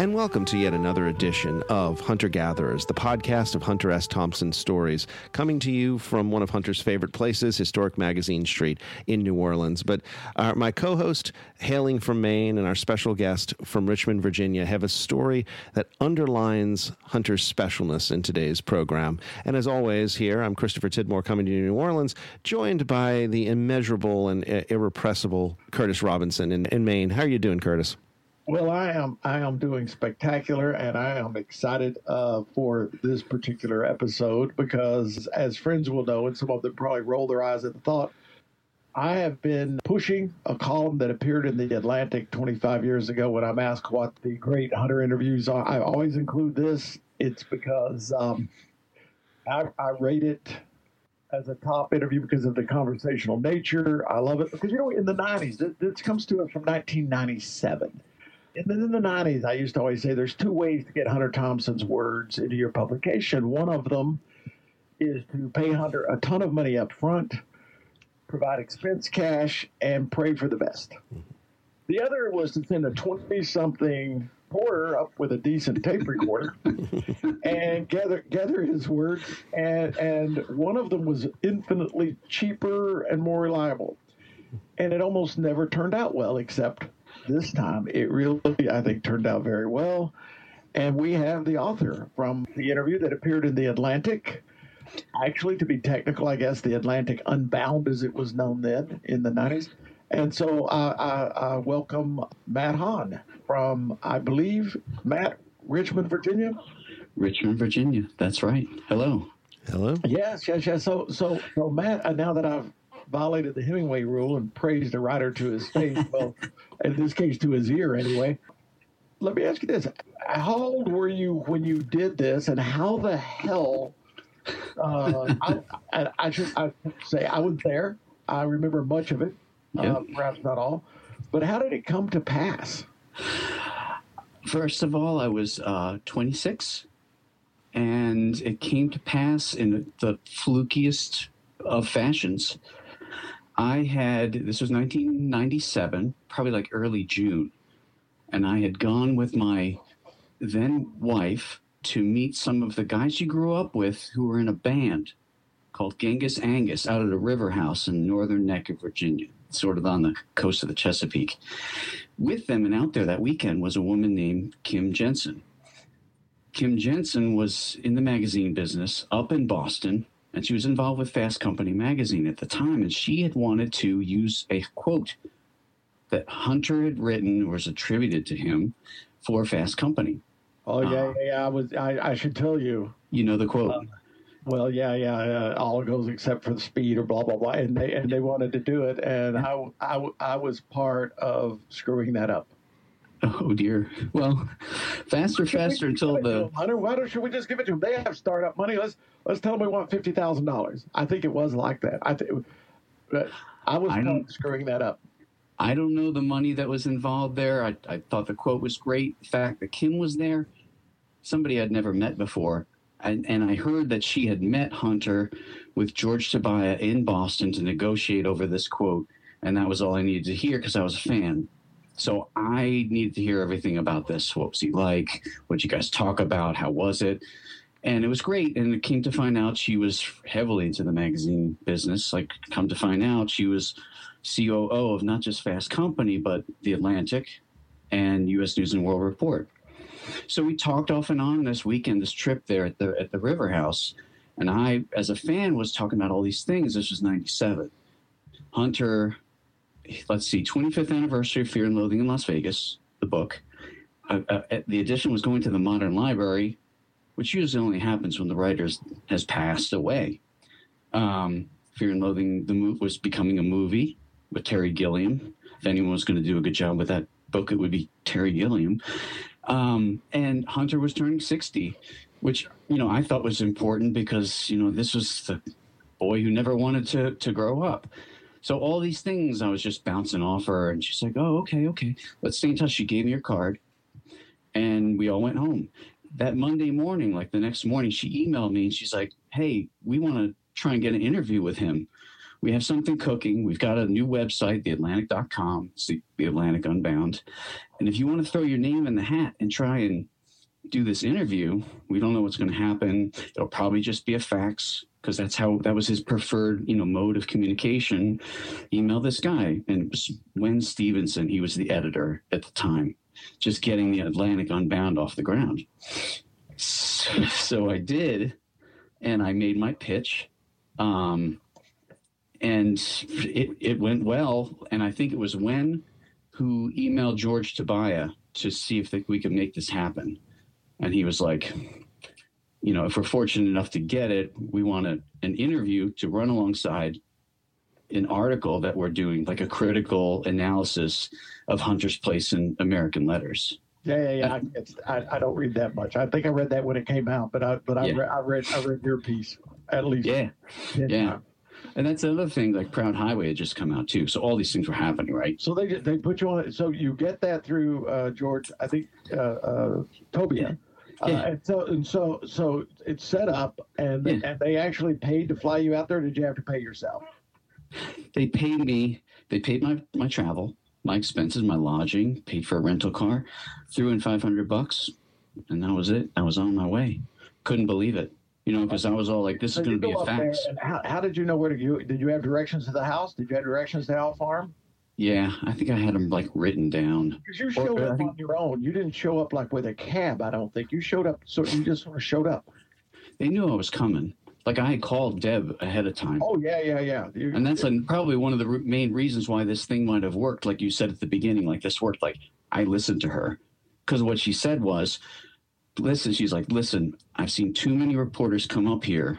and welcome to yet another edition of Hunter Gatherers, the podcast of Hunter S. Thompson stories, coming to you from one of Hunter's favorite places, Historic Magazine Street in New Orleans. But uh, my co host, hailing from Maine, and our special guest from Richmond, Virginia, have a story that underlines Hunter's specialness in today's program. And as always, here, I'm Christopher Tidmore coming to New Orleans, joined by the immeasurable and irrepressible Curtis Robinson in, in Maine. How are you doing, Curtis? Well, I am I am doing spectacular, and I am excited uh, for this particular episode because, as friends will know, and some of them probably roll their eyes at the thought, I have been pushing a column that appeared in the Atlantic 25 years ago. When I'm asked what the great hunter interviews are, I always include this. It's because um, I, I rate it as a top interview because of the conversational nature. I love it because you know in the 90s, this, comes to us from 1997 in the, in the 90s, I used to always say there's two ways to get Hunter Thompson's words into your publication. One of them is to pay Hunter a ton of money up front, provide expense cash, and pray for the best. The other was to send a 20 something porter up with a decent tape recorder and gather gather his words and and one of them was infinitely cheaper and more reliable and it almost never turned out well except this time it really, I think, turned out very well. And we have the author from the interview that appeared in The Atlantic. Actually, to be technical, I guess The Atlantic Unbound, as it was known then in the 90s. And so uh, I, I welcome Matt Hahn from, I believe, Matt, Richmond, Virginia. Richmond, Virginia. That's right. Hello. Hello. Yes, yes, yes. So, so, so Matt. Uh, now that I've violated the Hemingway rule and praised a writer to his face, well, in this case to his ear anyway. Let me ask you this: How old were you when you did this, and how the hell? Uh, I, I, should I say I was there. I remember much of it, uh, perhaps not all. But how did it come to pass? First of all, I was uh, 26, and it came to pass in the flukiest of fashions. I had, this was 1997, probably like early June, and I had gone with my then wife to meet some of the guys she grew up with who were in a band called Genghis Angus out of the River House in northern neck of Virginia, sort of on the coast of the Chesapeake. With them and out there that weekend was a woman named Kim Jensen. Kim Jensen was in the magazine business up in Boston and she was involved with Fast Company magazine at the time, and she had wanted to use a quote that Hunter had written or was attributed to him for Fast Company. Oh yeah, uh, yeah, yeah. I was. I, I should tell you. You know the quote. Uh, well, yeah, yeah. Uh, all goes except for the speed, or blah blah blah. And they and they wanted to do it, and I, I, I was part of screwing that up. Oh dear. Well, faster, faster until the. Hunter, why don't should we just give it to them? They have startup money. Let's let's tell them we want fifty thousand dollars. I think it was like that. I think, I was I screwing that up. I don't know the money that was involved there. I, I thought the quote was great. The fact that Kim was there, somebody I'd never met before, and, and I heard that she had met Hunter with George Tobia in Boston to negotiate over this quote, and that was all I needed to hear because I was a fan. So I needed to hear everything about this. What was he like? What you guys talk about? How was it? And it was great. And it came to find out she was heavily into the magazine business. Like, come to find out, she was COO of not just Fast Company, but The Atlantic and U.S. News and World Report. So we talked off and on this weekend, this trip there at the at the River House, and I, as a fan, was talking about all these things. This was '97. Hunter let's see, 25th anniversary of Fear and Loathing in Las Vegas, the book. Uh, uh, the edition was going to the Modern Library, which usually only happens when the writer has passed away. Um, Fear and Loathing, the move was becoming a movie with Terry Gilliam. If anyone was going to do a good job with that book, it would be Terry Gilliam. Um, and Hunter was turning 60, which, you know, I thought was important because, you know, this was the boy who never wanted to, to grow up. So all these things I was just bouncing off her, and she's like, "Oh, okay, okay, let's stay in touch." She gave me her card, and we all went home. That Monday morning, like the next morning, she emailed me and she's like, "Hey, we want to try and get an interview with him. we have something cooking. We've got a new website, theatlantic.com, it's the, the Atlantic Unbound. And if you want to throw your name in the hat and try and do this interview, we don't know what's going to happen. It'll probably just be a fax because that's how that was his preferred, you know, mode of communication. Email this guy, and Wen Stephenson. He was the editor at the time, just getting the Atlantic Unbound off the ground. So, so I did, and I made my pitch. Um, and it, it went well. And I think it was Wen who emailed George Tobias to see if we could make this happen. And he was like, you know, if we're fortunate enough to get it, we want a, an interview to run alongside an article that we're doing, like a critical analysis of Hunter's place in American letters. Yeah, yeah, yeah. I, I, I don't read that much. I think I read that when it came out, but I but I, Yeah. read, I read I read your piece at least. Yeah, yeah. times. And that's another thing, like Proud Highway had just come out too. So all these things were happening, right? So they they put you on. So you get that through uh, George. I think uh, uh, Tobia. Uh, Yeah. Uh, and so and so so it's set up, and Yeah. and they actually paid to fly you out there. Or did you have to pay yourself? They paid me, they paid my, my travel, my expenses, my lodging, paid for a rental car, threw in 500 bucks, and that was it. I was on my way. Couldn't believe it. You know, because I was all like, this So is going to be a fax. how, how did you know where to go? Did you have directions to the house? Did you have directions to Owl Farm? Yeah, I think I had them like written down. Because you showed I up think- on your own. You didn't show up like with a cab. I don't think you showed up. So you just sort of showed up. They knew I was coming. Like I had called Deb ahead of time. Oh yeah, yeah, yeah. You- And that's like, probably one of the main reasons why this thing might have worked. Like you said at the beginning, like this worked. Like I listened to her because what she said was, listen, she's like, listen, I've seen too many reporters come up here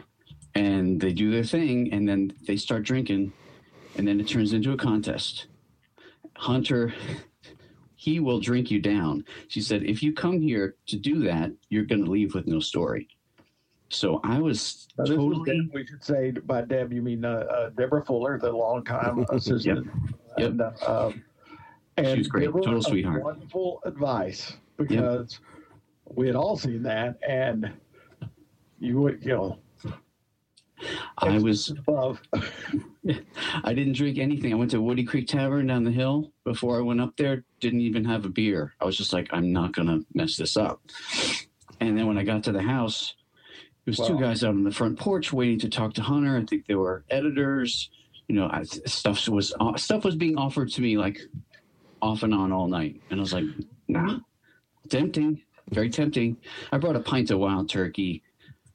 and they do their thing and then they start drinking and then it turns into a contest. Hunter, he will drink you down. She said, if you come here to do that, you're going to leave with no story. So I was Now, totally. Deb, we should say by Deb, you mean uh, uh, Deborah Fuller, the longtime assistant. Yep. And, uh, um, and She was great. her Total sweetheart. Wonderful advice because we had all seen that, and you would, you know, I was above. I didn't drink anything. I went to Woody Creek Tavern down the hill before I went up there. Didn't even have a beer. I was just like, I'm not gonna mess this up. And then when I got to the house, there was two guys out on the front porch waiting to talk to Hunter. I think they were editors. You know, I, stuff was uh, stuff was being offered to me like off and on all night, and I was like, nah, tempting, very tempting. I brought a pint of wild turkey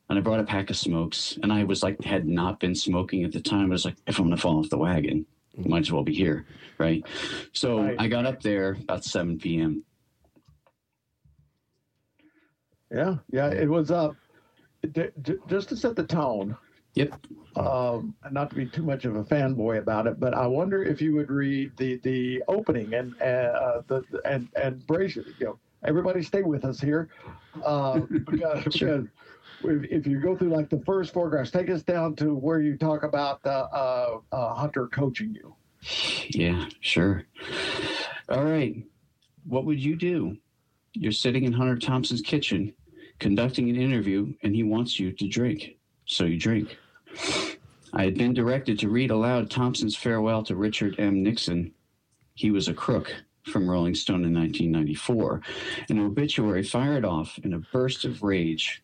and I brought a pack of smokes. And I was like, had not been smoking at the time. I was like, if I'm going to fall off the wagon, might as well be here. Right. So Right. I got up there about 7 p.m. Yeah, yeah, it was uh, d- d- just to set the tone. Yep. Um, not to be too much of a fanboy about it, but I wonder if you would read the the opening and uh, the and and brace you know everybody stay with us here uh, because, Sure. because if, you go through like the first four graphs, take us down to where you talk about uh, uh, Hunter coaching you. Yeah, sure. All right. What would you do? You're sitting in Hunter Thompson's kitchen conducting an interview, and he wants you to drink. So you drink. I had been directed to read aloud Thompson's farewell to Richard M. Nixon. He was a crook from Rolling Stone in 1994. An obituary fired off in a burst of rage.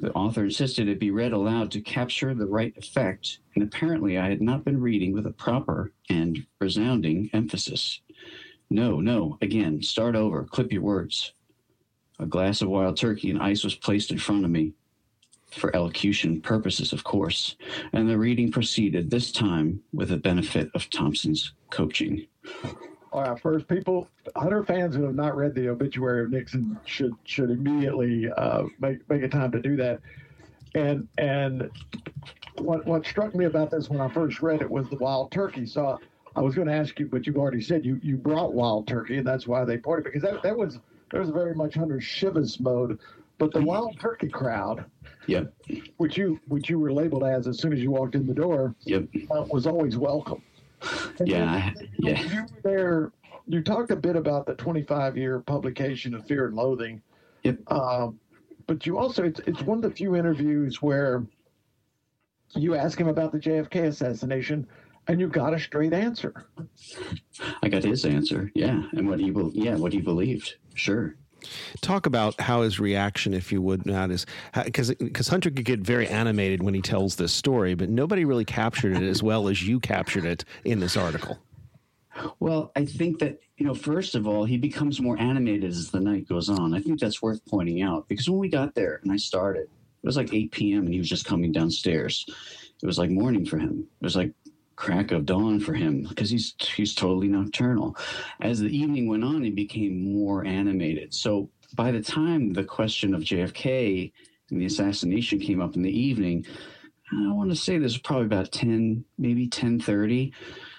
The author insisted it be read aloud to capture the right effect, and apparently I had not been reading with a proper and resounding emphasis. No, no, again, start over, clip your words. A glass of wild turkey and ice was placed in front of me, for elocution purposes, of course, and the reading proceeded, this time with the benefit of Thompson's coaching. All right, first, people, Hunter fans who have not read the obituary of Nixon should should immediately uh, make make a time to do that. And and what what struck me about this when I first read it was the wild turkey. So I was going to ask you, but you've already said you you brought wild turkey, and that's why they poured it because that that was there was very much Hunter Chivas mode. But the wild turkey crowd, Yep, which you which you were labeled as as soon as you walked in the door, yep, uh, was always welcome. And yeah, then- I- yeah. you were there. You talked a bit about the 25 year publication of Fear and Loathing. Yep. Um, but you also, it's, it's one of the few interviews where you ask him about the JFK assassination, and you got a straight answer. I got his answer, yeah, and what he, be- yeah, what he believed, sure. Talk about how his reaction, if you would, not is because because Hunter could get very animated when he tells this story, but nobody really captured it as well as you captured it in this article. Well, I think that, you know, first of all, he becomes more animated as the night goes on. I think that's worth pointing out because when we got there and I started, it was like 8 p.m. and he was just coming downstairs. It was like morning for him. It was like crack of dawn for him because he's he's totally nocturnal. As the evening went on, he became more animated. So by the time the question of JFK and the assassination came up in the evening, I want to say this was probably about 10, maybe 1030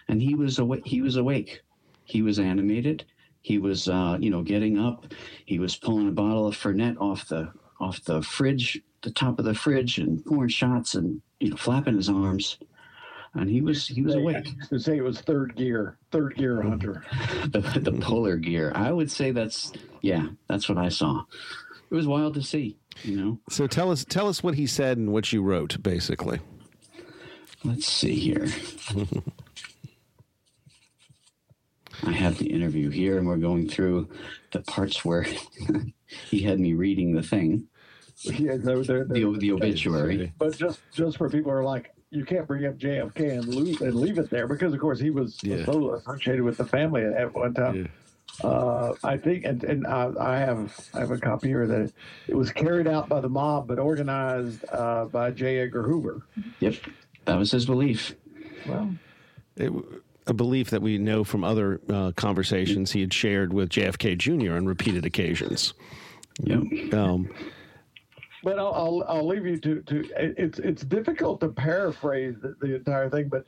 and he was awake. He was awake. He was animated. He was, uh, you know, getting up. He was pulling a bottle of Fernet off the off the fridge, the top of the fridge, and pouring shots and you know, flapping his arms. And he was he was awake. To say it was third gear, third gear hunter. the, the polar gear. I would say that's yeah, that's what I saw. It was wild to see, you know. So tell us tell us what he said and what you wrote, basically. Let's see here. I have the interview here, and we're going through the parts where he had me reading the thing, Yeah, they're, they're, the, the obituary. but just just for people who are like, you can't bring up JFK and leave, and leave it there because, of course, he was Yeah. so associated with the family at one time. Uh, I think, and, and I, I have I have a copy here that it was carried out by the mob, but organized uh, by J. Edgar Hoover. Yep, that was his belief. Well, It, a belief that we know from other uh, conversations he had shared with JFK Jr. on repeated occasions. Yep. Um, but I'll, I'll I'll leave you to to it's it's difficult to paraphrase the, the entire thing, but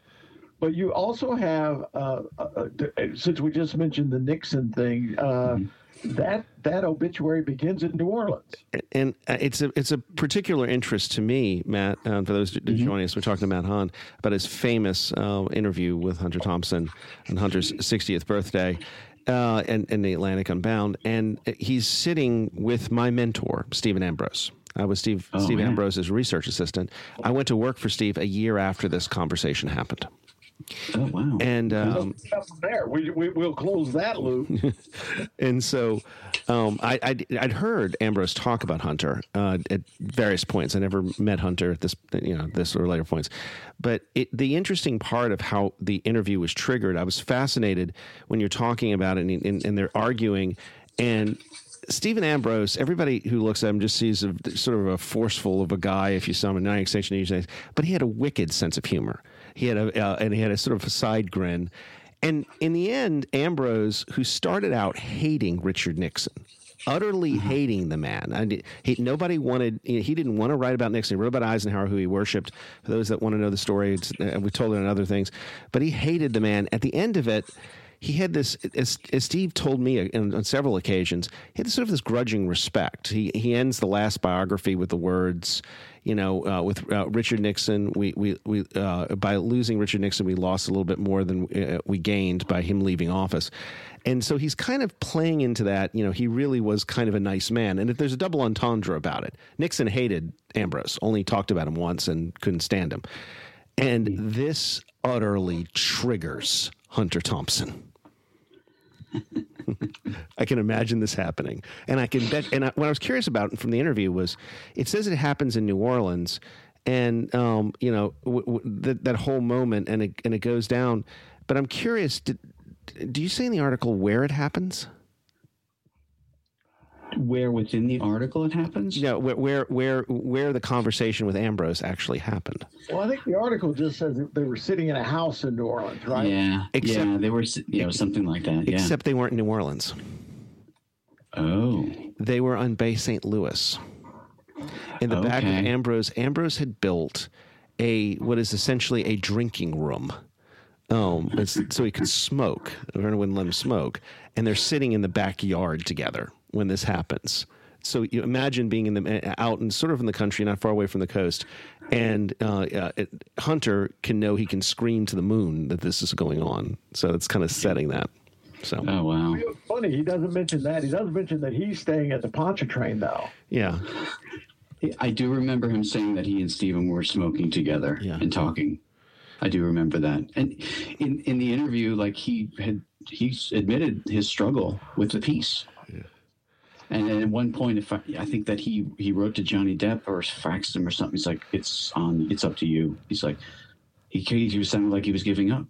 but you also have uh, uh, uh, since we just mentioned the Nixon thing. Uh, That that obituary begins in New Orleans. and uh, it's a it's a particular interest to me, Matt. Um, for those who joining us, we're talking to Matt Hahn about his famous uh, interview with Hunter Thompson on Hunter's 60th birthday. Uh, and, and the Atlantic Unbound, and he's sitting with my mentor, Stephen Ambrose. I was Steve Oh, Steve man. Ambrose's research assistant. I went to work for Steve a year after this conversation happened, Oh wow. and um, there, we, we we'll close that loop. and so um, I, I'd, I'd heard Ambrose talk about Hunter uh, at various points. I never met Hunter at this, you know, this or later points. But it, the interesting part of how the interview was triggered, I was fascinated when you're talking about it and, and, and they're arguing. And Stephen Ambrose, everybody who looks at him just sees a, sort of a forceful of a guy. If you saw him in Nine Extinction Age days, but he had a wicked sense of humor. He had a uh, and he had a sort of a side grin. And in the end, Ambrose, who started out hating Richard Nixon, utterly hating the man. And he, nobody wanted, he didn't want to write about Nixon. He wrote about Eisenhower, who he worshipped. For those that want to know the story, it's, uh, we told it in other things. But he hated the man. At the end of it, he had this, as, as Steve told me on, on several occasions, he had sort of this grudging respect. He, he ends the last biography with the words, you know, uh, with uh, Richard Nixon, we, we, we uh, by losing Richard Nixon, we lost a little bit more than uh, we gained by him leaving office. And so he's kind of playing into that. You know, he really was kind of a nice man. And if there's a double entendre about it, Nixon hated Ambrose, only talked about him once and couldn't stand him. And this utterly triggers Hunter Thompson. I can imagine this happening, and I can bet. And I, what I was curious about from the interview was, it says it happens in New Orleans, and um, you know w- w- that that whole moment, and it and it goes down. But I'm curious. Did, do you say in the article where it happens? Where within the article it happens? You know, where where where, where the conversation with Ambrose actually happened. Well, I think the article just says that they were sitting in a house in New Orleans, right? Yeah. Except- yeah, they were, s- you know, something like that. Yeah. Except they weren't in New Orleans. oh. They were on Bay St. Louis. In the back of Ambrose, Ambrose had built a what is essentially a drinking room. Um, so he could smoke. Everyone wouldn't let him smoke, and they're sitting in the backyard together when this happens. So you imagine being in the out and sort of in the country, not far away from the coast, and uh, uh, it, Hunter can know he can scream to the moon that this is going on. So it's kind of setting that. So Oh wow. Funny, he doesn't mention that. He doesn't mention that he's staying at the Pontchartrain, though. yeah, I do remember him saying that he and Stephen were smoking together Yeah. and talking. I do remember that. And in in the interview, like he had he admitted his struggle with the piece. And at one point, if I, I think that he he wrote to Johnny Depp or faxed him or something, he's like, "It's on. It's up to you." He's like, he he was sounding like he was giving up.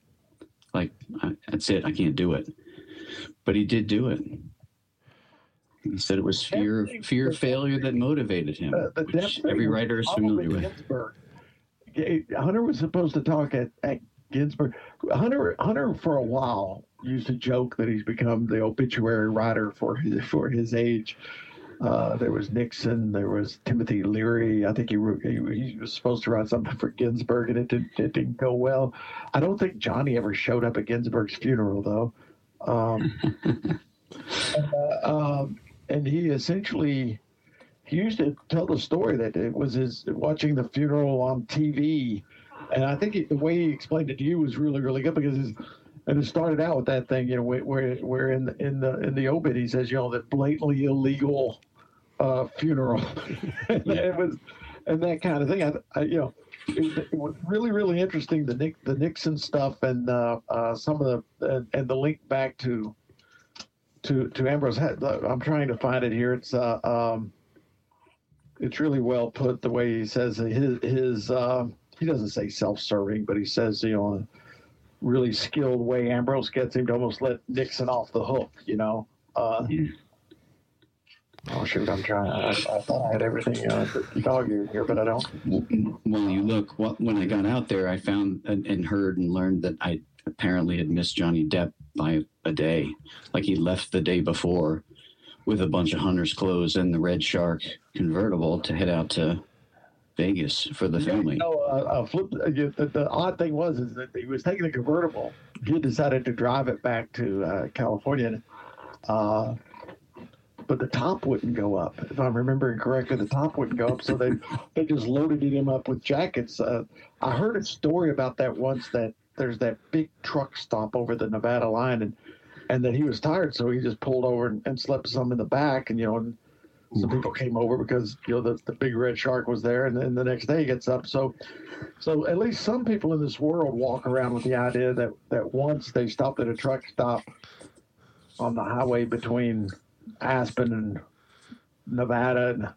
Like that's it. I can't do it. But he did do it. He said it was fear fear of failure that motivated him, Uh, which every writer is familiar with. Hunter was supposed to talk at, at Ginsberg. Hunter Hunter for a while used to joke that he's become the obituary writer for his for his age. Uh, there was Nixon. There was Timothy Leary. I think he, he he was supposed to write something for Ginsberg, and it didn't it didn't go well. I don't think Johnny ever showed up at Ginsberg's funeral though. Um, uh, um, and he essentially he used to tell the story that it was his watching the funeral on TV, and I think it, the way he explained it to you was really really good because his, and it started out with that thing you know where where, in the, in the in the obit he says you know that blatantly illegal uh, funeral, and it was and that kind of thing. I, I you know. It, it was really, really interesting the Nick, the Nixon stuff, and uh, uh, some of the and, and the link back to to to Ambrose. I'm trying to find it here. It's uh, um, it's really well put the way he says his his uh, he doesn't say self-serving, but he says you know a really skilled way Ambrose gets him to almost let Nixon off the hook. You know. Uh. Oh shoot! I'm trying. I, I thought I had everything uh, dog here, but I don't. Well, you look. When I got out there, I found and heard and learned that I apparently had missed Johnny Depp by a day. Like he left the day before with a bunch of hunters' clothes and the Red Shark convertible to head out to Vegas for the family. No, uh, uh, flip, uh, the, the odd thing was is that he was taking the convertible. He decided to drive it back to uh, California, uh, but the top wouldn't go up. If I'm remembering correctly, the top wouldn't go up, so they they just loaded him up with jackets. Uh, I heard a story about that once. That there's that big truck stop over the Nevada line, and and that he was tired, so he just pulled over and, and slept some in the back, and you know. And, some people came over because you know the, the big red shark was there and then the next day he gets up so so at least some people in this world walk around with the idea that that once they stopped at a truck stop on the highway between aspen and nevada and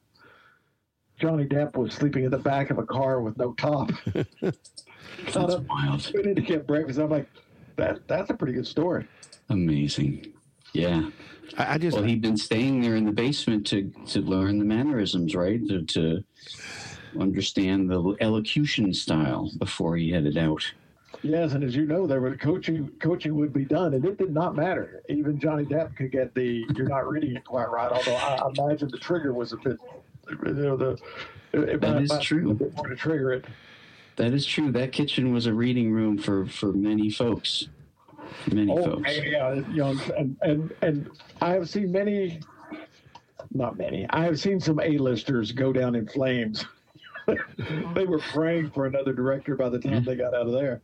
johnny depp was sleeping in the back of a car with no top Got That's up, wild. went in to get breakfast i'm like that that's a pretty good story Amazing. Yeah. I, I just Well, he'd been staying there in the basement to to learn the mannerisms, right? To, to understand the elocution style before he headed out. Yes, and as you know, there was coaching. Coaching would be done, and it did not matter. Even Johnny Depp could get the "you're not reading it quite right." Although I imagine the trigger was a bit, you know, the it That might- is might true. A bit more to trigger it. That is true. That kitchen was a reading room for for many folks. Many Oh, folks. yeah, you know, and and and I have seen many, not many. I have seen some A-listers go down in flames. they were praying for another director by the time they got out of there.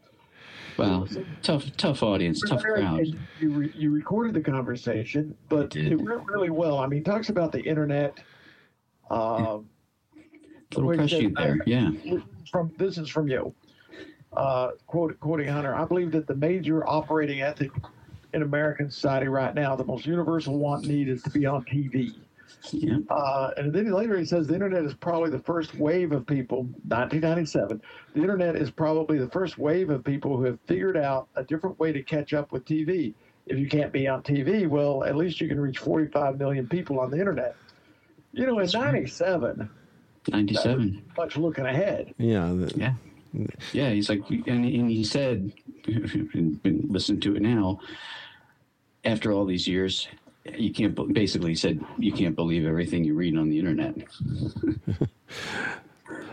Wow. Tough tough audience, tough crowd. You, re- you recorded the conversation, but it went really well. I mean, he talks about the internet. Um, Little which press there. Yeah. From this is from you. Uh, quote, quoting Hunter, I believe that the major operating ethic in American society right now, the most universal want need is to be on TV. Yeah. Uh, and then later he says the internet is probably the first wave of people, 1997. The internet is probably the first wave of people who have figured out a different way to catch up with TV. If you can't be on TV, well, at least you can reach 45 million people on the internet. You know, in That's 97, Ninety seven. much looking ahead. yeah, the- Yeah. Yeah, he's like, and, and he said, and listen to it now. After all these years, you can't. Basically, said you can't believe everything you read on the internet.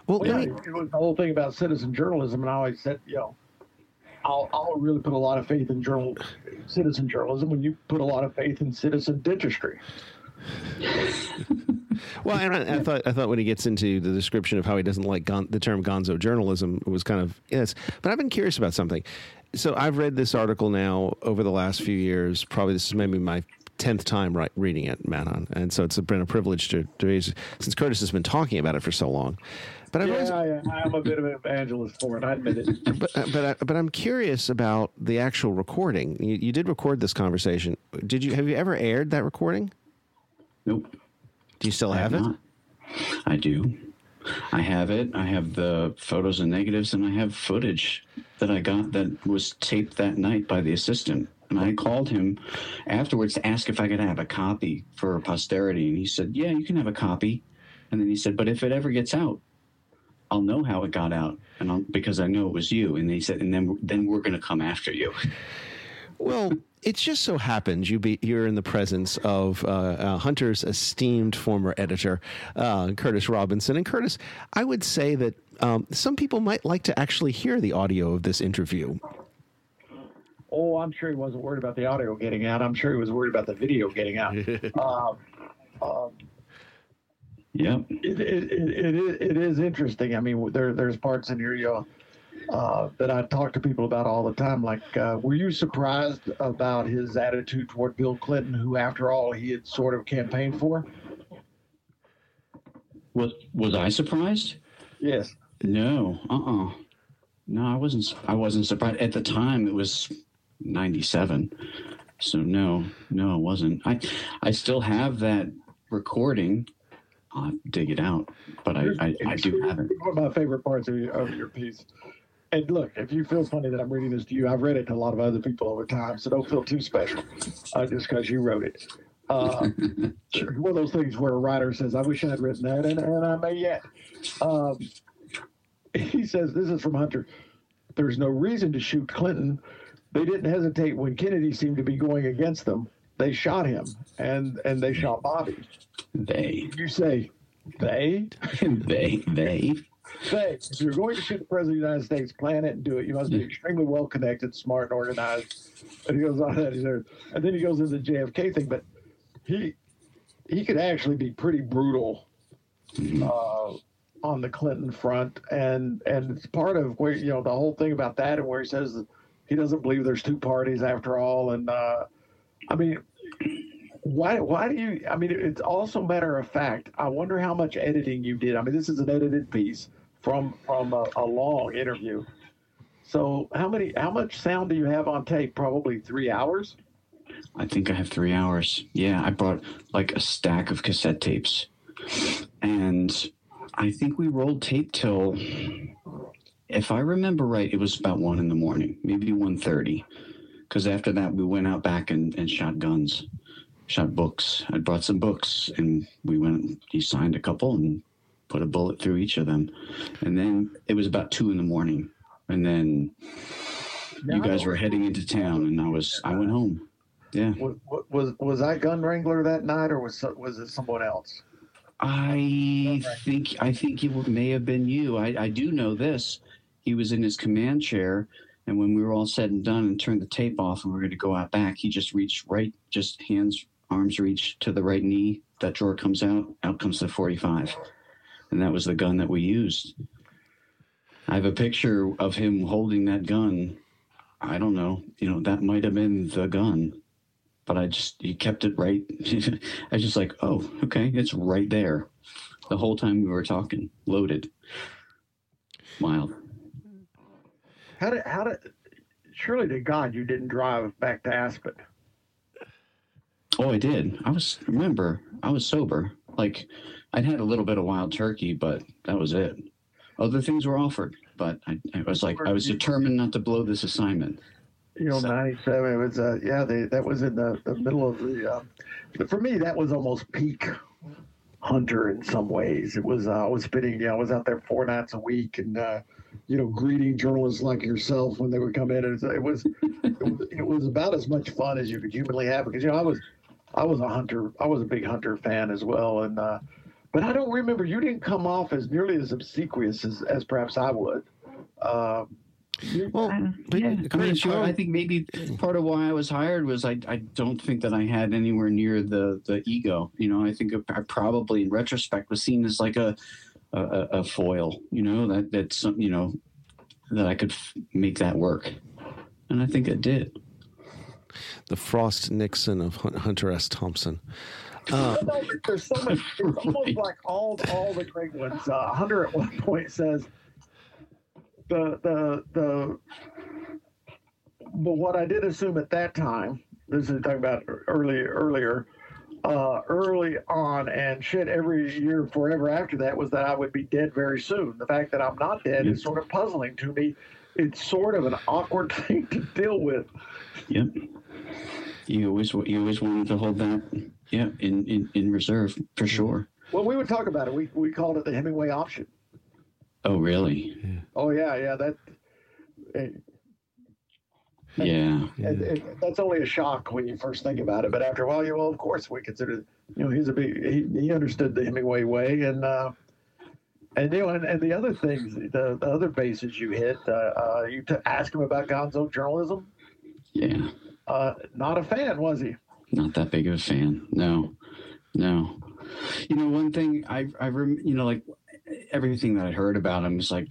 well, Well, yeah, me- it was the whole thing about citizen journalism, and I always said, you know, I'll, I'll really put a lot of faith in journal, citizen journalism when you put a lot of faith in citizen dentistry. Well, and I, I thought I thought when he gets into the description of how he doesn't like gon- the term gonzo journalism it was kind of yes. But I've been curious about something. So I've read this article now over the last few years. Probably this is maybe my tenth time right, reading it, Manon, and so it's been a privilege to, to since Curtis has been talking about it for so long. But I've yeah, always, I, am a bit of an evangelist for it. I admit it. But but I, but I'm curious about the actual recording. You, you did record this conversation. Did you have you ever aired that recording? Nope. Do you still have, it? Not. I do. I have it. I have the photos and negatives, and I have footage that I got that was taped that night by the assistant. And I called him afterwards to ask if I could have a copy for posterity. And he said, Yeah, you can have a copy. And then he said, But if it ever gets out, I'll know how it got out, and I'll, because I know it was you. And he said, and then then we're going to come after you. Well, it just so happens you be you're in the presence of uh, uh, Hunter's esteemed former editor, uh, Curtis Robinson. And Curtis, I would say that um, some people might like to actually hear the audio of this interview. Oh, I'm sure he wasn't worried about the audio getting out. I'm sure he was worried about the video getting out. um, um, yeah, it, it, it, it, it is interesting. I mean, there there's parts in here you know, uh, that I talk to people about all the time. Like, uh, were you surprised about his attitude toward Bill Clinton, who, after all, he had sort of campaigned for? Was was I surprised? Yes. No. Uh. uh No, I wasn't. I wasn't surprised at the time. It was ninety seven. So no, no, it wasn't. I I still have that recording I'll dig it out, but I, I, I, do have it. One of my favorite parts of your, of your piece. And look, if you feel funny that I'm reading this to you, I've read it to a lot of other people over time, so don't feel too special uh, just because you wrote it. Uh, one of those things where a writer says, I wish I had written that, and, and I may yet. Um, he says, This is from Hunter. There's no reason to shoot Clinton. They didn't hesitate when Kennedy seemed to be going against them. They shot him, and, and they shot Bobby. They. You say they? they. They. They. If you're going to shoot the president of the United States, plan it and do it. You must be extremely well connected, smart, and organized. And he goes on that. And then he goes into the JFK thing, but he he could actually be pretty brutal mm-hmm. uh, on the Clinton front, and and it's part of where you know the whole thing about that, and where he says he doesn't believe there's two parties after all, and uh, I mean why why do you i mean it's also matter of fact i wonder how much editing you did i mean this is an edited piece from from a, a, long interview. So how many how much sound do you have on tape? Probably three hours? I think i have three hours. Yeah i brought like a stack of cassette tapes. And i think we rolled tape till if i remember right it was about one in the morning maybe 1.30 because after that we went out back and, and shot guns shot books. I brought some books, and we went. He signed a couple and put a bullet through each of them, and then it was about two in the morning, and then you guys were heading into town, and I was I went home. Yeah. Was was, was I gun wrangler that night, or was was it someone else? I think I think it may have been you. I, I do know this. He was in his command chair and when we were all said and done and turned the tape off and we were going to go out back, he just reached right, just hands arms reach to the right knee. That drawer comes out. Out comes the 45. And that was the gun that we used. I have a picture of him holding that gun. I don't know. You know, that might have been the gun. But I just, he kept it right. I was just like, oh, okay, it's right there. The whole time we were talking, loaded. Wild. How did, how did, surely to God you didn't drive back to Aspen. Oh, I did. I was remember I was sober. Like I'd had a little bit of wild turkey, but that was it. Other things were offered, but I, I was like I was determined not to blow this assignment. You know, so. ninety-seven. It was uh, yeah. They, that was in the, the middle of the. Uh, for me, that was almost peak hunter in some ways. It was uh, I was spending. Yeah, I was out there four nights a week and. Uh, you know, greeting journalists like yourself when they would come in. And it was, it was, it was about as much fun as you could humanly have because you know I was I was a hunter. I was a big hunter fan as well, and uh, but I don't remember you didn't come off as nearly as obsequious as, as perhaps I would. Uh, well, but yeah, I, mean, sure, I think maybe part of why I was hired was I, I don't think that I had anywhere near the the ego. You know, I think I probably in retrospect was seen as like a a, a foil. You know that that's some you know that I could f- make that work, and I think it did. The Frost Nixon of Hunter S. Thompson. Uh, there's so much. It's almost like all all the great ones. Uh, Hunter at one point says the the the. But what I did assume at that time, this is talking about early earlier, uh, early on, and shit every year forever after that was that I would be dead very soon. The fact that I'm not dead is sort of puzzling to me. It's sort of an awkward thing to deal with. Yep. You always you always wanted to hold that, yeah, in in, in reserve for sure. Well, we would talk about it. We we called it the Hemingway option. Oh, really? Yeah. Oh yeah, yeah. That. It, yeah. It, it, that's only a shock when you first think about it, but after a while, you well, of course, we consider, you know, he's a big, he, he understood the Hemingway way, and uh, and you know, and, and the other things, the, the other bases you hit, uh, uh, you t- ask him about Gonzo journalism. Yeah. Uh, not a fan, was he? Not that big of a fan. No, no. You know, one thing I, I, rem, you know, like everything that I heard about him is like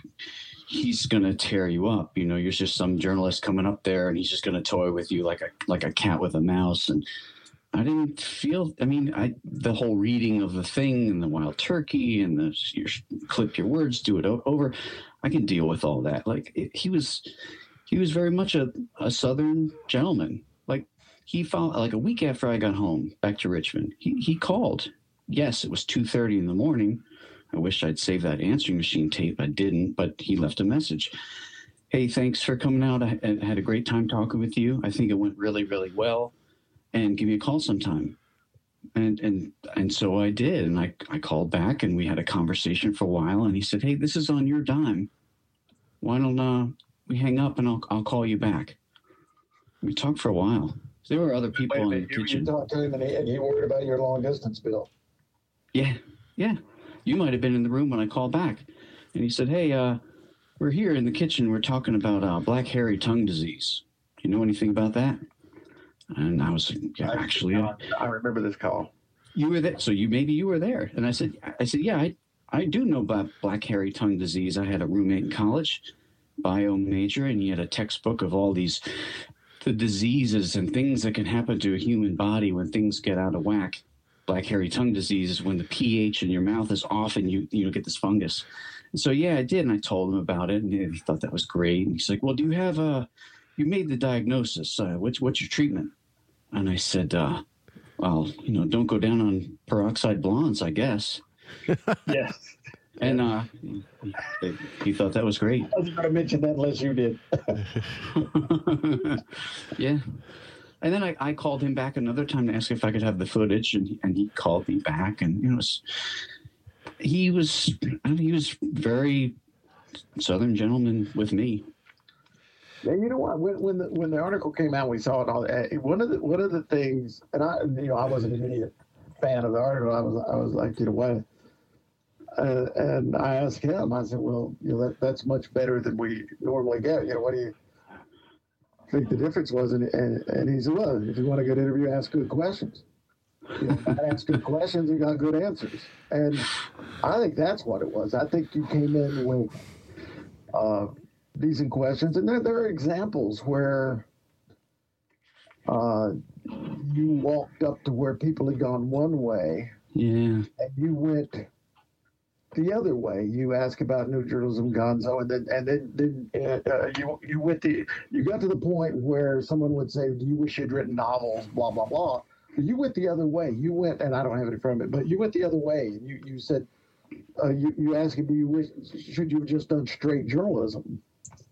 he's gonna tear you up. You know, you're just some journalist coming up there, and he's just gonna toy with you like a like a cat with a mouse. And I didn't feel. I mean, I the whole reading of the thing and the wild turkey and the clip your words, do it over. I can deal with all that. Like it, he was, he was very much a, a southern gentleman. He found like a week after I got home back to Richmond, he he called. Yes, it was two thirty in the morning I wish I'd saved that answering machine tape. I didn't, but he left a message. Hey, thanks for coming out. I, I had a great time talking with you. I think it went really, really well. And give me a call sometime. And and and so I did. And I, I called back and we had a conversation for a while. And he said, Hey, this is on your dime. Why don't uh, we hang up and I'll I'll call you back. We talked for a while. There were other people in the kitchen. You talked to him and he, and he worried about your long distance bill. Yeah, yeah you might have been in the room when I called back. And he said, Hey, uh, we're here in the kitchen. We're talking about uh, black hairy tongue disease. Do you know anything about that? And I was yeah, actually, uh, I remember this call. You were there, so you maybe you were there. And I said, I said, yeah, I, I do know about black hairy tongue disease. I had a roommate in college, bio major, and he had a textbook of all these the diseases and things that can happen to a human body when things get out of whack black hairy tongue disease is when the pH in your mouth is off and you you know get this fungus. And so yeah, I did, and I told him about it, and he thought that was great. And he's like, "Well, do you have a? You made the diagnosis. Uh, what's what's your treatment?" And I said, uh, "Well, you know, don't go down on peroxide blondes, I guess." yes. And uh, he, he, thought that was great. I was going to mention that unless you did. yeah. And then I, I called him back another time to ask if I could have the footage, and he, and he called me back, and you know, was, he was I mean, he was very southern gentleman with me. Yeah, you know what? When when the when the article came out, we saw it all. Eh, one of the one of the things, and I you know I wasn't an idiot fan of the article. I was I was like you know what. Uh, and I asked him. I said, "Well, you know that that's much better than we normally get. You know, what do you think the difference was, and, and, and he said, well, if you want a good interview, ask good questions. You know, ask good questions, you got good answers. And I think that's what it was. I think you came in with uh, decent questions, and there, there are examples where uh, you walked up to where people had gone one way, yeah, and you went the other way. You ask about New Journalism Gonzo, and then and then, then uh, you you went the you got to the point where someone would say, "Do you wish you'd written novels?" Blah blah blah. But you went the other way. You went, and I don't have it in front of me, but you went the other way, and you you said. Uh, you, you ask him, do you wish, should you have just done straight journalism?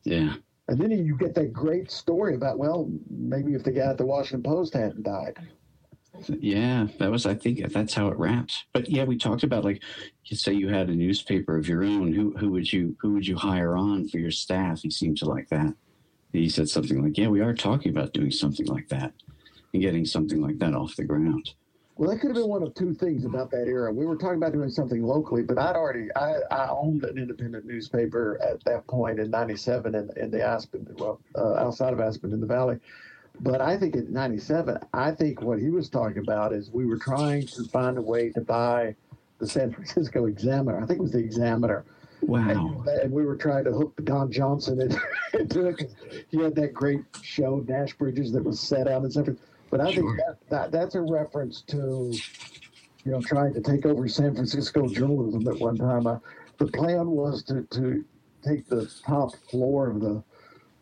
Yeah. And then you get that great story about, well, maybe if the guy at the Washington Post hadn't died. Yeah, that was. I think that's how it wraps. But yeah, we talked about like, you say you had a newspaper of your own. Who who would you who would you hire on for your staff? He seemed to like that. He said something like, "Yeah, we are talking about doing something like that and getting something like that off the ground." Well, that could have been one of two things about that era. We were talking about doing something locally, but I'd already I, I owned an independent newspaper at that point in '97 in, in the Aspen, well, uh, outside of Aspen in the Valley. But I think in 97, I think what he was talking about is we were trying to find a way to buy the San Francisco Examiner. I think it was the Examiner. Wow. And, and we were trying to hook Don Johnson into, into it he had that great show, Nash Bridges, that was set out and stuff. But I Sure. think that, that that's a reference to, you know, trying to take over San Francisco journalism at one time. Uh, the plan was to, to take the top floor of the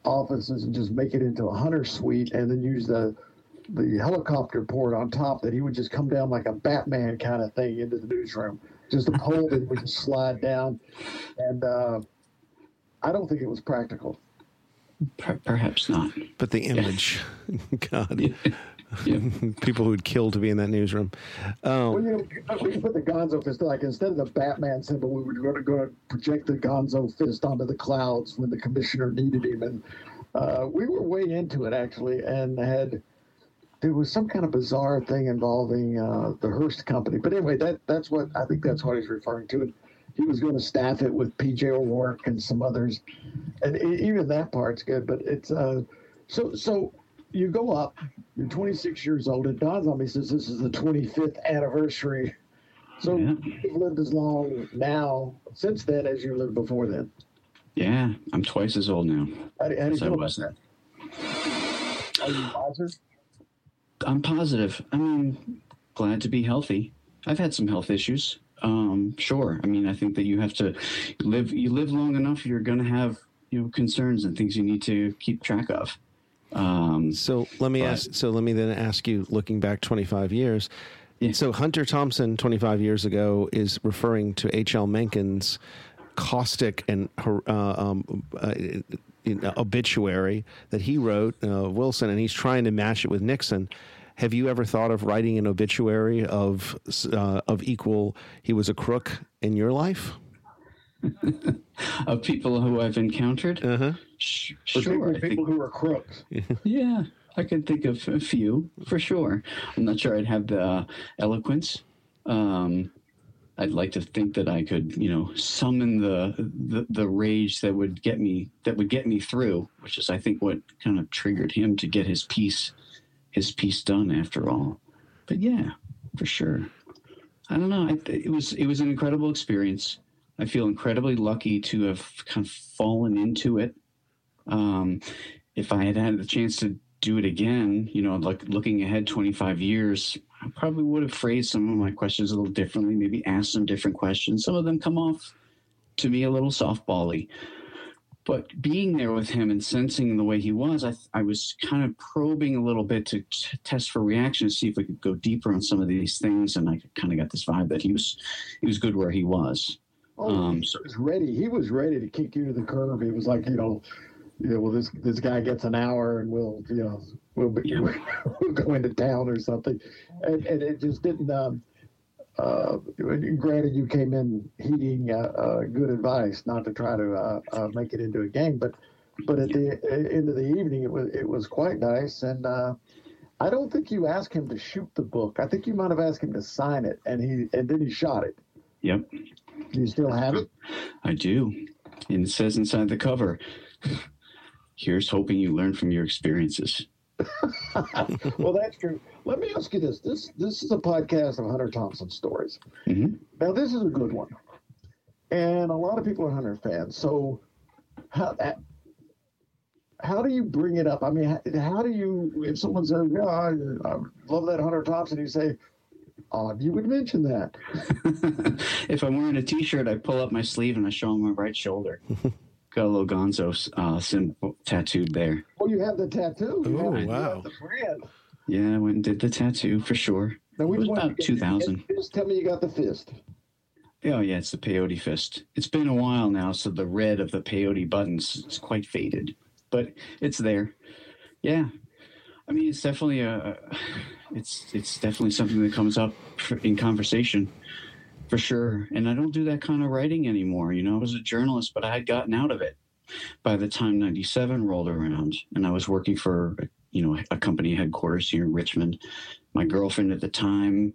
offices and just make it into a hunter suite and then use the the helicopter port on top that he would just come down like a Batman kind of thing into the newsroom. Just a pole that would just slide down. And uh, I don't think it was practical. Per- perhaps not. But the image, God, Yeah. people who'd kill to be in that newsroom. Um, Well, you know, we could put the Gonzo fist like instead of the Batman symbol, we were going to go and project the Gonzo fist onto the clouds when the commissioner needed him, and uh, we were way into it actually, and had there was some kind of bizarre thing involving uh, the Hearst company. But anyway, that that's what I think that's what he's referring to. And he was going to staff it with PJ O'Rourke and some others, and even that part's good. But it's uh, so so you go up, you're 26 years old, and dawns on me says this is the 25th anniversary. So Yeah. you've lived as long now since then as you lived before then. Yeah, I'm twice as old now. How do, how do as I was then. that? Are you wiser? I'm positive. I mean, glad to be healthy. I've had some health issues. Um, sure. I mean, I think that you have to live. You live long enough, you're going to have you know concerns and things you need to keep track of. Um, So let me But- ask. So let me then ask you, looking back 25 years. Yeah. So Hunter Thompson, 25 years ago, is referring to H.L. Mencken's caustic and uh, um, uh, know, obituary that he wrote, uh, Wilson, and he's trying to match it with Nixon. Have you ever thought of writing an obituary of uh, of equal? He was a crook in your life. of people who I've encountered, Uh huh. sh- sure. people, I think people who are crooks. Yeah, I can think of a few for sure. I'm not sure I'd have the eloquence. Um, I'd like to think that I could, you know, summon the, the the rage that would get me that would get me through, which is I think what kind of triggered him to get his piece his piece done after all. But yeah, for sure. I don't know. It was it was an incredible experience. I feel incredibly lucky to have kind of fallen into it. Um, if I had had the chance to do it again, you know, like looking ahead 25 years, I probably would have phrased some of my questions a little differently, maybe asked some different questions. Some of them come off to me a little softbally. But being there with him and sensing the way he was, I, I was kind of probing a little bit to t- test for reaction to see if we could go deeper on some of these things. And I kind of got this vibe that he was he was good where he was. Oh, Um, he so- was ready. He was ready to kick you to the curb. He was like, you know, you know, well, this this guy gets an hour, and we'll, you know, we'll be, Yeah. we'll go into town or something, and and it just didn't. Um, uh, granted, you came in heeding uh, uh, good advice, not to try to uh, uh, make it into a game, but but at the end of the evening, it was it was quite nice, and uh, I don't think you asked him to shoot the book. I think you might have asked him to sign it, and he and then he shot it. Yep, Do you still have it? I do. And it says inside the cover, here's hoping you learn from your experiences. well, that's true. Let me ask you this: this this is a podcast of Hunter Thompson stories. Mhm. Now, this is a good one, and a lot of people are Hunter fans. So, how that? How do you bring it up? I mean, how, how do you? If someone says, "Yeah, I, I love that Hunter Thompson," you say, "Odd, you would mention that." if I'm wearing a t-shirt, I pull up my sleeve and I show him my right shoulder. Got a little Gonzo uh, symbol tattooed there. Oh, you have the tattoo. You Oh, wow. have the brand. Yeah, I went and did the tattoo for sure. Now, which was about 2000. Just tell me you got the fist. Oh yeah, it's the peyote fist. It's been a while now, so the red of the peyote buttons is quite faded, but it's there. Yeah, I mean, it's definitely a, it's it's definitely something that comes up in conversation, for sure. And I don't do that kind of writing anymore. You know, I was a journalist, but I had gotten out of it by the time '97 rolled around, and I was working for you know a company headquarters here in Richmond. My girlfriend at the time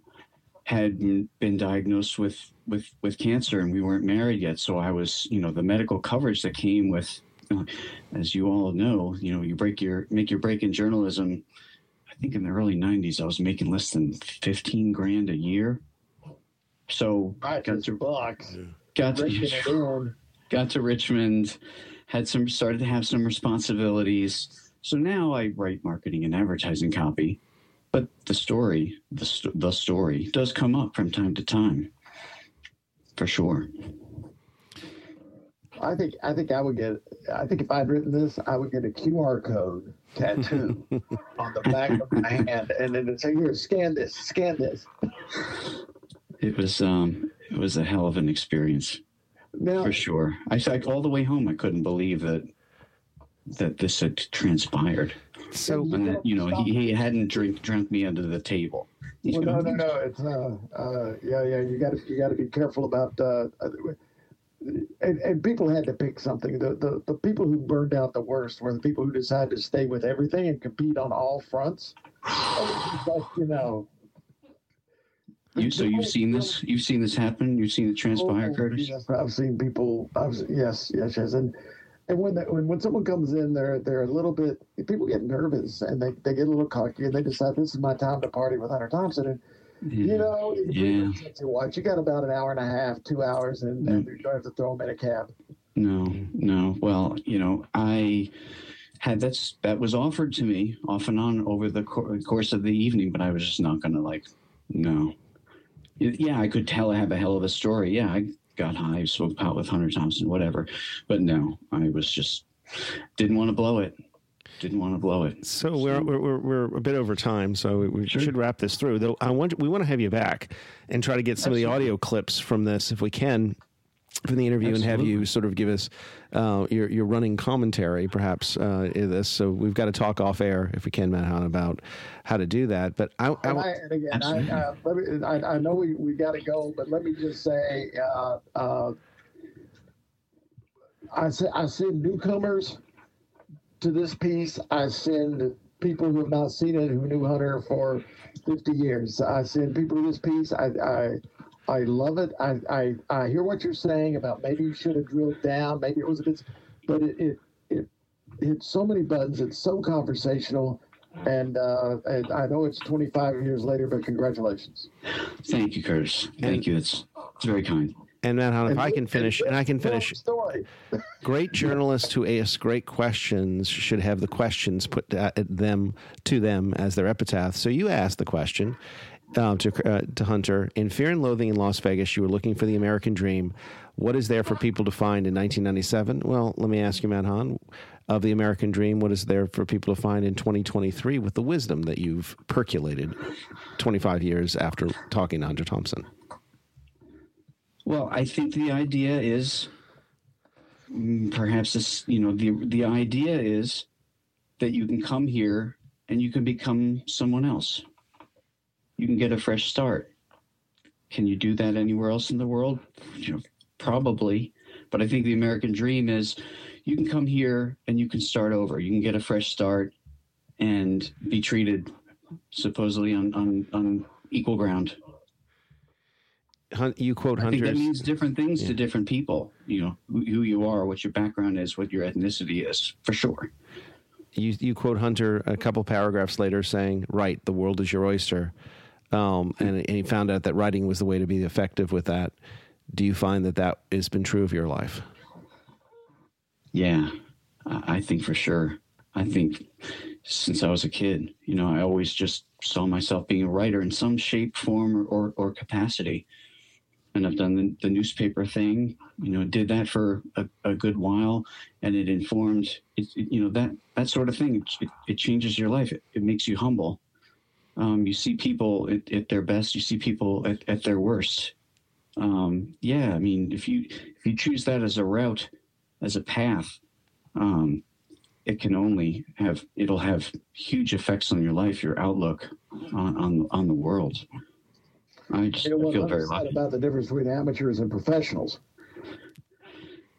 had been diagnosed with with with cancer and we weren't married yet so i was you know the medical coverage that came with as you all know you know you break your make your break in journalism i think in the early 90s i was making less than 15 grand a year so got to bucks. got to it in. got to Richmond, had some started to have some responsibilities. So now I write marketing and advertising copy, but the story, the st- the story, does come up from time to time, for sure. I think I think I would get. I think if I'd written this, I would get a QR code tattoo on the back of my hand, and then it'd say, "Here, scan this, scan this." It was um, it was a hell of an experience Now, for sure. I like all the way home. I couldn't believe that that this had transpired, So and you know he, he hadn't drink drunk me under the table. Well, no, no, no. It's uh, uh, yeah, yeah. You got to you got to be careful about. Uh, and, and people had to pick something. The, the the people who burned out the worst were the people who decided to stay with everything and compete on all fronts. but, you know, You so you've seen this? You've seen this happen? You've seen it transpire, Oh, Curtis? Yes, I've seen people. I've yes, yes, yes, and and when when when someone comes in, they're they're a little bit. People get nervous and they, they get a little cocky and they decide this is my time to party with Hunter Thompson. And Yeah. you know, Yeah. you watch, you got about an hour and a half, two hours, and, and Mm. you don't have to throw them in a cab. No, no. Well, you know, I had that's that was offered to me off and on over the cour- course of the evening, but I was just not going to like. No. Yeah, I could tell I have a hell of a story. Yeah, I got high, smoked pot with Hunter Thompson, whatever. But no, I was just didn't want to blow it. Didn't want to blow it. So we're, we're we're we're a bit over time, so we, we Sure. should wrap this through. Though I want we want to have you back and try to get some of the audio clips from this if we can from the interview and have you sort of give us uh, your your running commentary, perhaps uh, in this. So we've got to talk off air if we can, Matt Hahn, about how to do that. But I, I, And, I, and again, I, uh, let me, I, I know we, we got to go, but let me just say, uh, uh, I, se- I send newcomers to this piece. I send people who have not seen it, who knew Hunter for 50 years. I send people to this piece. I, I, I love it. I, I, I hear what you're saying about maybe you should have drilled down. Maybe it was a bit, but it, it, it hits so many buttons. It's so conversational. And, uh, and I know it's 25 years later, but congratulations. Thank you, Curtis. Thank you. That's it's very kind. and Matt Hahn, if And I can finish, and I can finish great journalists who ask great questions should have the questions put at them to them as their epitaph. So you asked the question um, to uh, to Hunter in Fear and Loathing in Las Vegas. You were looking for the American dream. What is there for people to find in 1997? Well, let me ask you, Matt Hahn, of the American dream. What is there for people to find in 2023 with the wisdom that you've percolated 25 years after talking to Hunter Thompson? Well, I think the idea is mm, perhaps this, you know, the the idea is that you can come here and you can become someone else. You can get a fresh start. Can you do that anywhere else in the world? You know, probably. But I think the American dream is you can come here and you can start over. You can get a fresh start and be treated supposedly on on, on equal ground. Hun- You quote Hunter. I think that means different things Yeah. to different people. You know who, who you are, what your background is, what your ethnicity is, for sure. you you quote Hunter a couple paragraphs later saying, "Right, the world is your oyster," um, and, and he found out that writing was the way to be effective with that. Do you find that that has been true of your life? Yeah, I, think for sure. I think since I was a kid, you know, I always just saw myself being a writer in some shape, form, or or, or capacity. And I've done the, the newspaper thing. You know, did that for a, a good while, and it informed. It, it- you know that that sort of thing. It, it changes your life. It makes you humble. Um, you see people at, at their best. You see people at, at their worst. Um, yeah, I mean, if you if you choose that as a route, as a path, um, it can only have it'll have huge effects on your life, your outlook on on, on the world. I just You know I feel very lucky. about the difference between amateurs and professionals.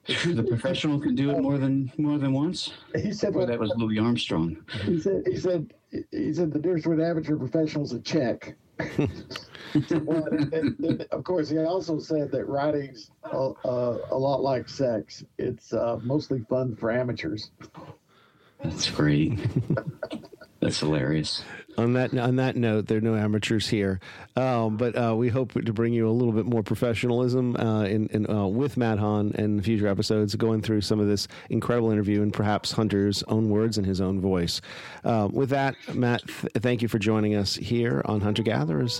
The professional can do it more than more than once. He said, Or that was Louis Armstrong. he said, he said, he said the difference between amateur and professional a check. well, and, and- and of course, he also said that writing's a, a, a lot like sex. It's uh, mostly fun for amateurs. That's great. That's hilarious. On that on that note, there are no amateurs here, um, but uh, we hope to bring you a little bit more professionalism uh, in, in uh, with Matt Hahn in future episodes, going through some of this incredible interview and perhaps Hunter's own words and his own voice. Uh, with that, Matt, th- thank you for joining us here on Hunter Gatherers.